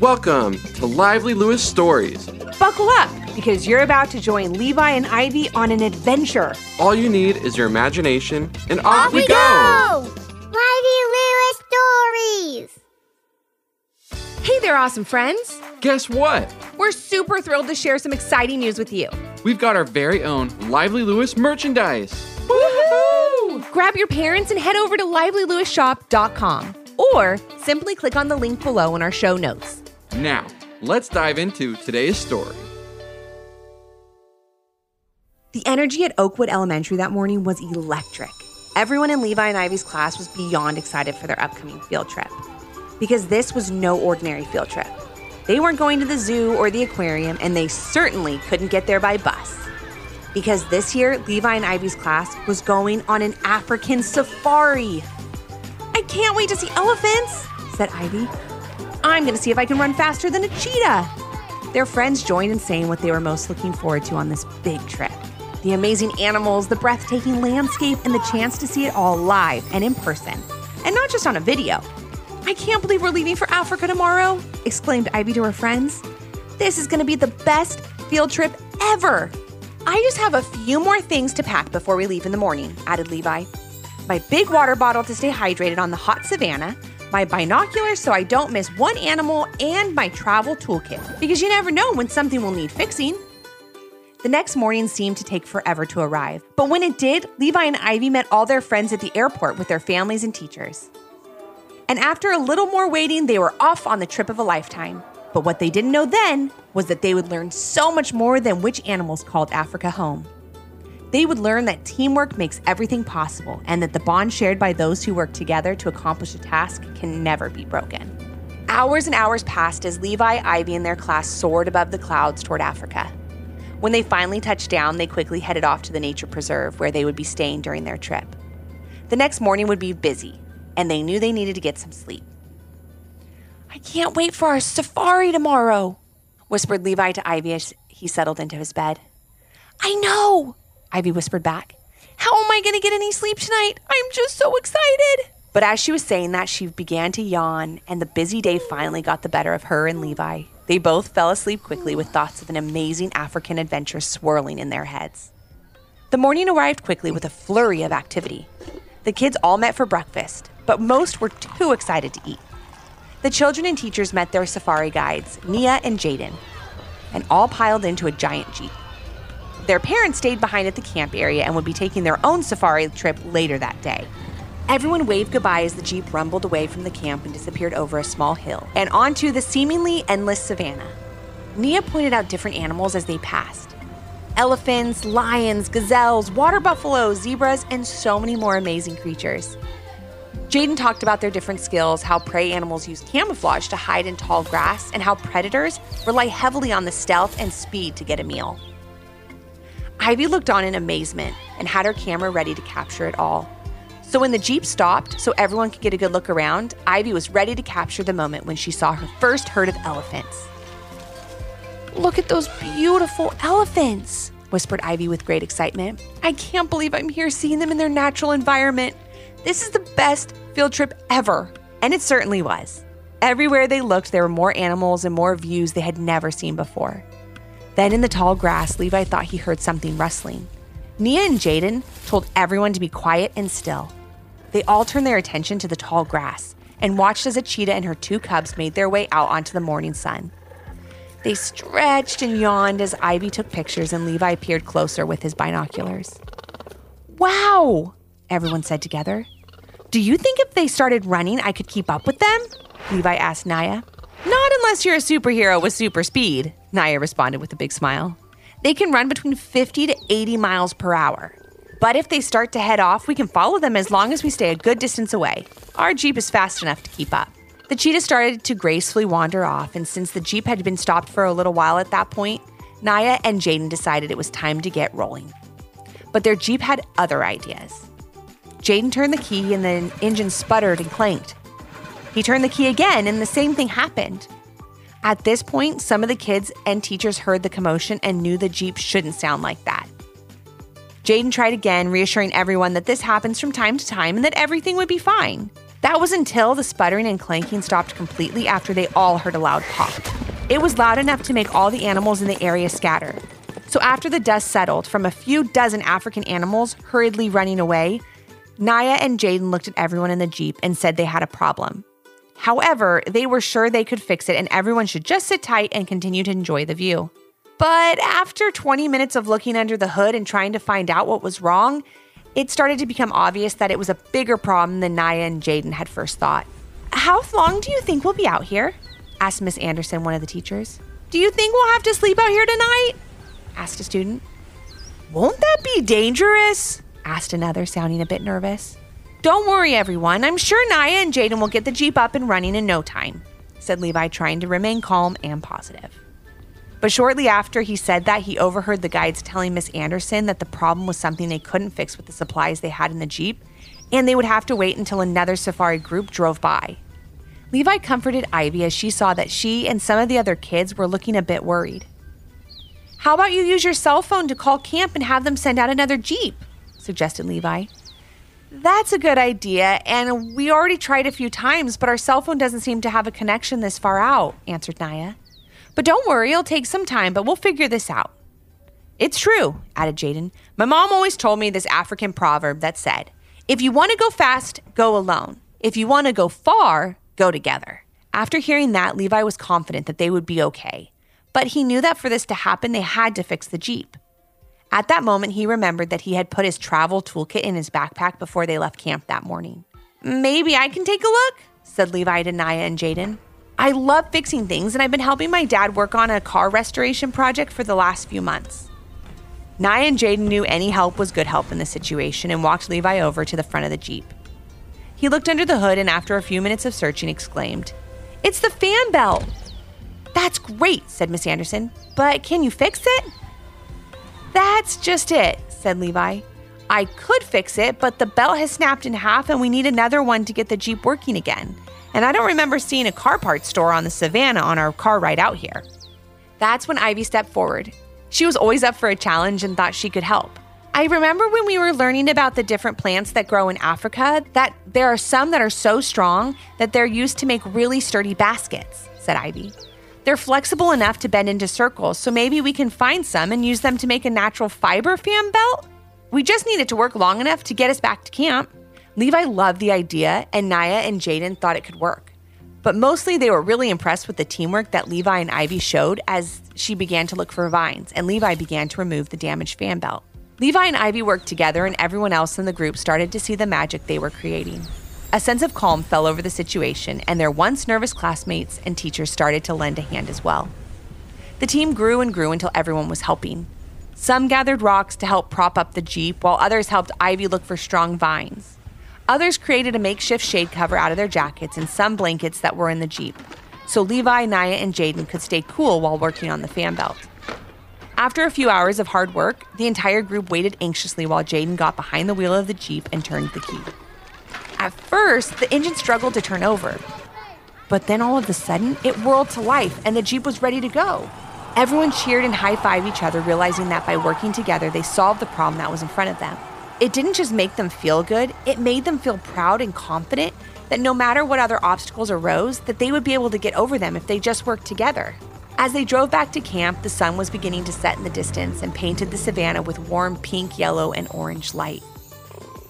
Welcome to Lively Lewis Stories. Buckle up because you're about to join Levi and Ivy on an adventure. All you need is your imagination, and off, Off we go! Lively Lewis Stories! Hey there, awesome friends. Guess what? We're super thrilled to share some exciting news with you. We've got our very own Lively Lewis merchandise. Woohoo! Grab your parents and head over to livelylewisshop.com or simply click on the link below in our show notes. Now, let's dive into today's story. The energy at Oakwood Elementary that morning was electric. Everyone in Levi and Ivy's class was beyond excited for their upcoming field trip. Because this was no ordinary field trip. They weren't going to the zoo or the aquarium, and they certainly couldn't get there by bus. Because this year, Levi and Ivy's class was going on an African safari. I can't wait to see elephants, said Ivy. I'm going to see if I can run faster than a cheetah. Their friends joined in saying what they were most looking forward to on this big trip the amazing animals, the breathtaking landscape, and the chance to see it all live and in person, and not just on a video. I can't believe we're leaving for Africa tomorrow, exclaimed Ivy to her friends. This is going to be the best field trip ever. I just have a few more things to pack before we leave in the morning, added Levi. My big water bottle to stay hydrated on the hot savannah, my binoculars so I don't miss one animal, and my travel toolkit, because you never know when something will need fixing. The next morning seemed to take forever to arrive, but when it did, Levi and Ivy met all their friends at the airport with their families and teachers. And after a little more waiting, they were off on the trip of a lifetime. But what they didn't know then was that they would learn so much more than which animals called Africa home. They would learn that teamwork makes everything possible and that the bond shared by those who work together to accomplish a task can never be broken. Hours and hours passed as Levi, Ivy, and their class soared above the clouds toward Africa. When they finally touched down, they quickly headed off to the nature preserve where they would be staying during their trip. The next morning would be busy, and they knew they needed to get some sleep. I can't wait for our safari tomorrow, whispered Levi to Ivy as he settled into his bed. I know, Ivy whispered back. How am I going to get any sleep tonight? I'm just so excited. But as she was saying that, she began to yawn, and the busy day finally got the better of her and Levi. They both fell asleep quickly with thoughts of an amazing African adventure swirling in their heads. The morning arrived quickly with a flurry of activity. The kids all met for breakfast, but most were too excited to eat. The children and teachers met their safari guides, Nia and Jaden, and all piled into a giant jeep. Their parents stayed behind at the camp area and would be taking their own safari trip later that day. Everyone waved goodbye as the Jeep rumbled away from the camp and disappeared over a small hill and onto the seemingly endless savannah. Nia pointed out different animals as they passed elephants, lions, gazelles, water buffaloes, zebras, and so many more amazing creatures. Jaden talked about their different skills, how prey animals use camouflage to hide in tall grass, and how predators rely heavily on the stealth and speed to get a meal. Ivy looked on in amazement and had her camera ready to capture it all. So when the Jeep stopped so everyone could get a good look around, Ivy was ready to capture the moment when she saw her first herd of elephants. Look at those beautiful elephants, whispered Ivy with great excitement. I can't believe I'm here seeing them in their natural environment. This is the best field trip ever. And it certainly was. Everywhere they looked, there were more animals and more views they had never seen before. Then in the tall grass, Levi thought he heard something rustling. Nia and Jaden told everyone to be quiet and still. They all turned their attention to the tall grass and watched as a cheetah and her two cubs made their way out onto the morning sun. They stretched and yawned as Ivy took pictures and Levi peered closer with his binoculars. Wow, everyone said together. Do you think if they started running, I could keep up with them? Levi asked Naya. Not unless you're a superhero with super speed, Naya responded with a big smile. They can run between 50 to 80 miles per hour. But if they start to head off, we can follow them as long as we stay a good distance away. Our Jeep is fast enough to keep up. The cheetah started to gracefully wander off, and since the Jeep had been stopped for a little while at that point, Naya and Jaden decided it was time to get rolling. But their Jeep had other ideas. Jaden turned the key, and the engine sputtered and clanked. He turned the key again, and the same thing happened. At this point, some of the kids and teachers heard the commotion and knew the Jeep shouldn't sound like that. Jaden tried again, reassuring everyone that this happens from time to time and that everything would be fine. That was until the sputtering and clanking stopped completely after they all heard a loud pop. It was loud enough to make all the animals in the area scatter. So after the dust settled from a few dozen African animals hurriedly running away, Naya and Jaden looked at everyone in the Jeep and said they had a problem. However, they were sure they could fix it and everyone should just sit tight and continue to enjoy the view. But after 20 minutes of looking under the hood and trying to find out what was wrong, it started to become obvious that it was a bigger problem than Naya and Jaden had first thought. How long do you think we'll be out here? asked Miss Anderson, one of the teachers. Do you think we'll have to sleep out here tonight? asked a student. Won't that be dangerous? asked another, sounding a bit nervous. Don't worry, everyone. I'm sure Naya and Jaden will get the Jeep up and running in no time, said Levi, trying to remain calm and positive. But shortly after he said that, he overheard the guides telling Miss Anderson that the problem was something they couldn't fix with the supplies they had in the Jeep, and they would have to wait until another safari group drove by. Levi comforted Ivy as she saw that she and some of the other kids were looking a bit worried. How about you use your cell phone to call camp and have them send out another Jeep? suggested Levi. That's a good idea, and we already tried a few times, but our cell phone doesn't seem to have a connection this far out, answered Naya. But don't worry, it'll take some time, but we'll figure this out. It's true, added Jaden. My mom always told me this African proverb that said, if you want to go fast, go alone. If you want to go far, go together. After hearing that, Levi was confident that they would be okay. But he knew that for this to happen, they had to fix the Jeep. At that moment, he remembered that he had put his travel toolkit in his backpack before they left camp that morning. Maybe I can take a look, said Levi to Naya and Jaden. I love fixing things, and I've been helping my dad work on a car restoration project for the last few months. Naya and Jaden knew any help was good help in the situation and walked Levi over to the front of the Jeep. He looked under the hood and, after a few minutes of searching, exclaimed, It's the fan belt! That's great, said Miss Anderson, but can you fix it? That's just it, said Levi. I could fix it, but the belt has snapped in half and we need another one to get the Jeep working again and I don't remember seeing a car parts store on the Savannah on our car ride out here. That's when Ivy stepped forward. She was always up for a challenge and thought she could help. I remember when we were learning about the different plants that grow in Africa that there are some that are so strong that they're used to make really sturdy baskets, said Ivy. They're flexible enough to bend into circles, so maybe we can find some and use them to make a natural fiber fan belt? We just need it to work long enough to get us back to camp. Levi loved the idea, and Naya and Jaden thought it could work. But mostly they were really impressed with the teamwork that Levi and Ivy showed as she began to look for vines and Levi began to remove the damaged fan belt. Levi and Ivy worked together, and everyone else in the group started to see the magic they were creating. A sense of calm fell over the situation, and their once nervous classmates and teachers started to lend a hand as well. The team grew and grew until everyone was helping. Some gathered rocks to help prop up the Jeep, while others helped Ivy look for strong vines. Others created a makeshift shade cover out of their jackets and some blankets that were in the Jeep, so Levi, Naya, and Jaden could stay cool while working on the fan belt. After a few hours of hard work, the entire group waited anxiously while Jaden got behind the wheel of the Jeep and turned the key. At first, the engine struggled to turn over, but then all of a sudden, it whirled to life and the Jeep was ready to go. Everyone cheered and high fived each other, realizing that by working together, they solved the problem that was in front of them it didn't just make them feel good, it made them feel proud and confident that no matter what other obstacles arose, that they would be able to get over them if they just worked together. As they drove back to camp, the sun was beginning to set in the distance and painted the savannah with warm pink, yellow, and orange light.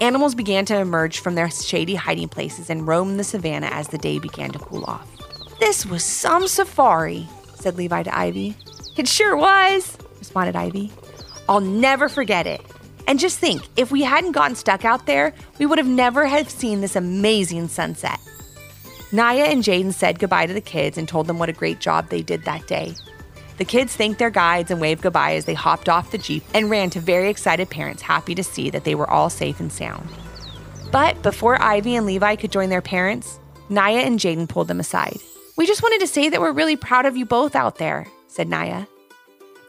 Animals began to emerge from their shady hiding places and roam the savannah as the day began to cool off. This was some safari, said Levi to Ivy. It sure was, responded Ivy. I'll never forget it. And just think, if we hadn't gotten stuck out there, we would have never have seen this amazing sunset. Naya and Jaden said goodbye to the kids and told them what a great job they did that day. The kids thanked their guides and waved goodbye as they hopped off the Jeep and ran to very excited parents, happy to see that they were all safe and sound. But before Ivy and Levi could join their parents, Naya and Jaden pulled them aside. We just wanted to say that we're really proud of you both out there, said Naya.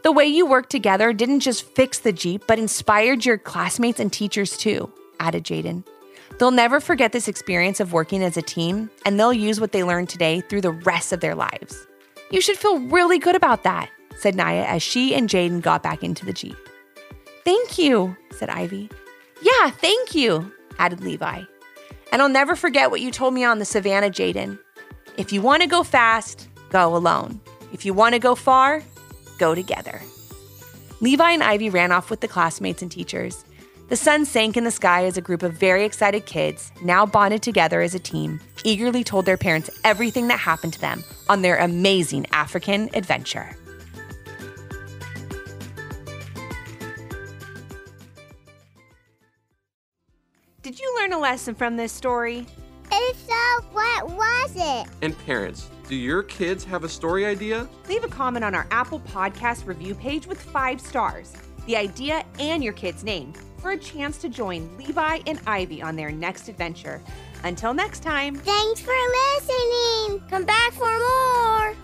The way you worked together didn't just fix the Jeep, but inspired your classmates and teachers too, added Jaden. They'll never forget this experience of working as a team, and they'll use what they learned today through the rest of their lives. You should feel really good about that, said Naya as she and Jaden got back into the Jeep. Thank you, said Ivy. Yeah, thank you, added Levi. And I'll never forget what you told me on the Savannah, Jaden. If you want to go fast, go alone. If you want to go far, go together. Levi and Ivy ran off with the classmates and teachers. The sun sank in the sky as a group of very excited kids, now bonded together as a team, eagerly told their parents everything that happened to them on their amazing African adventure. Did you learn a lesson from this story? If so, what was it? And parents, do your kids have a story idea? Leave a comment on our Apple Podcast review page with five stars, the idea, and your kid's name for a chance to join Levi and Ivy on their next adventure. Until next time. Thanks for listening. Come back for more.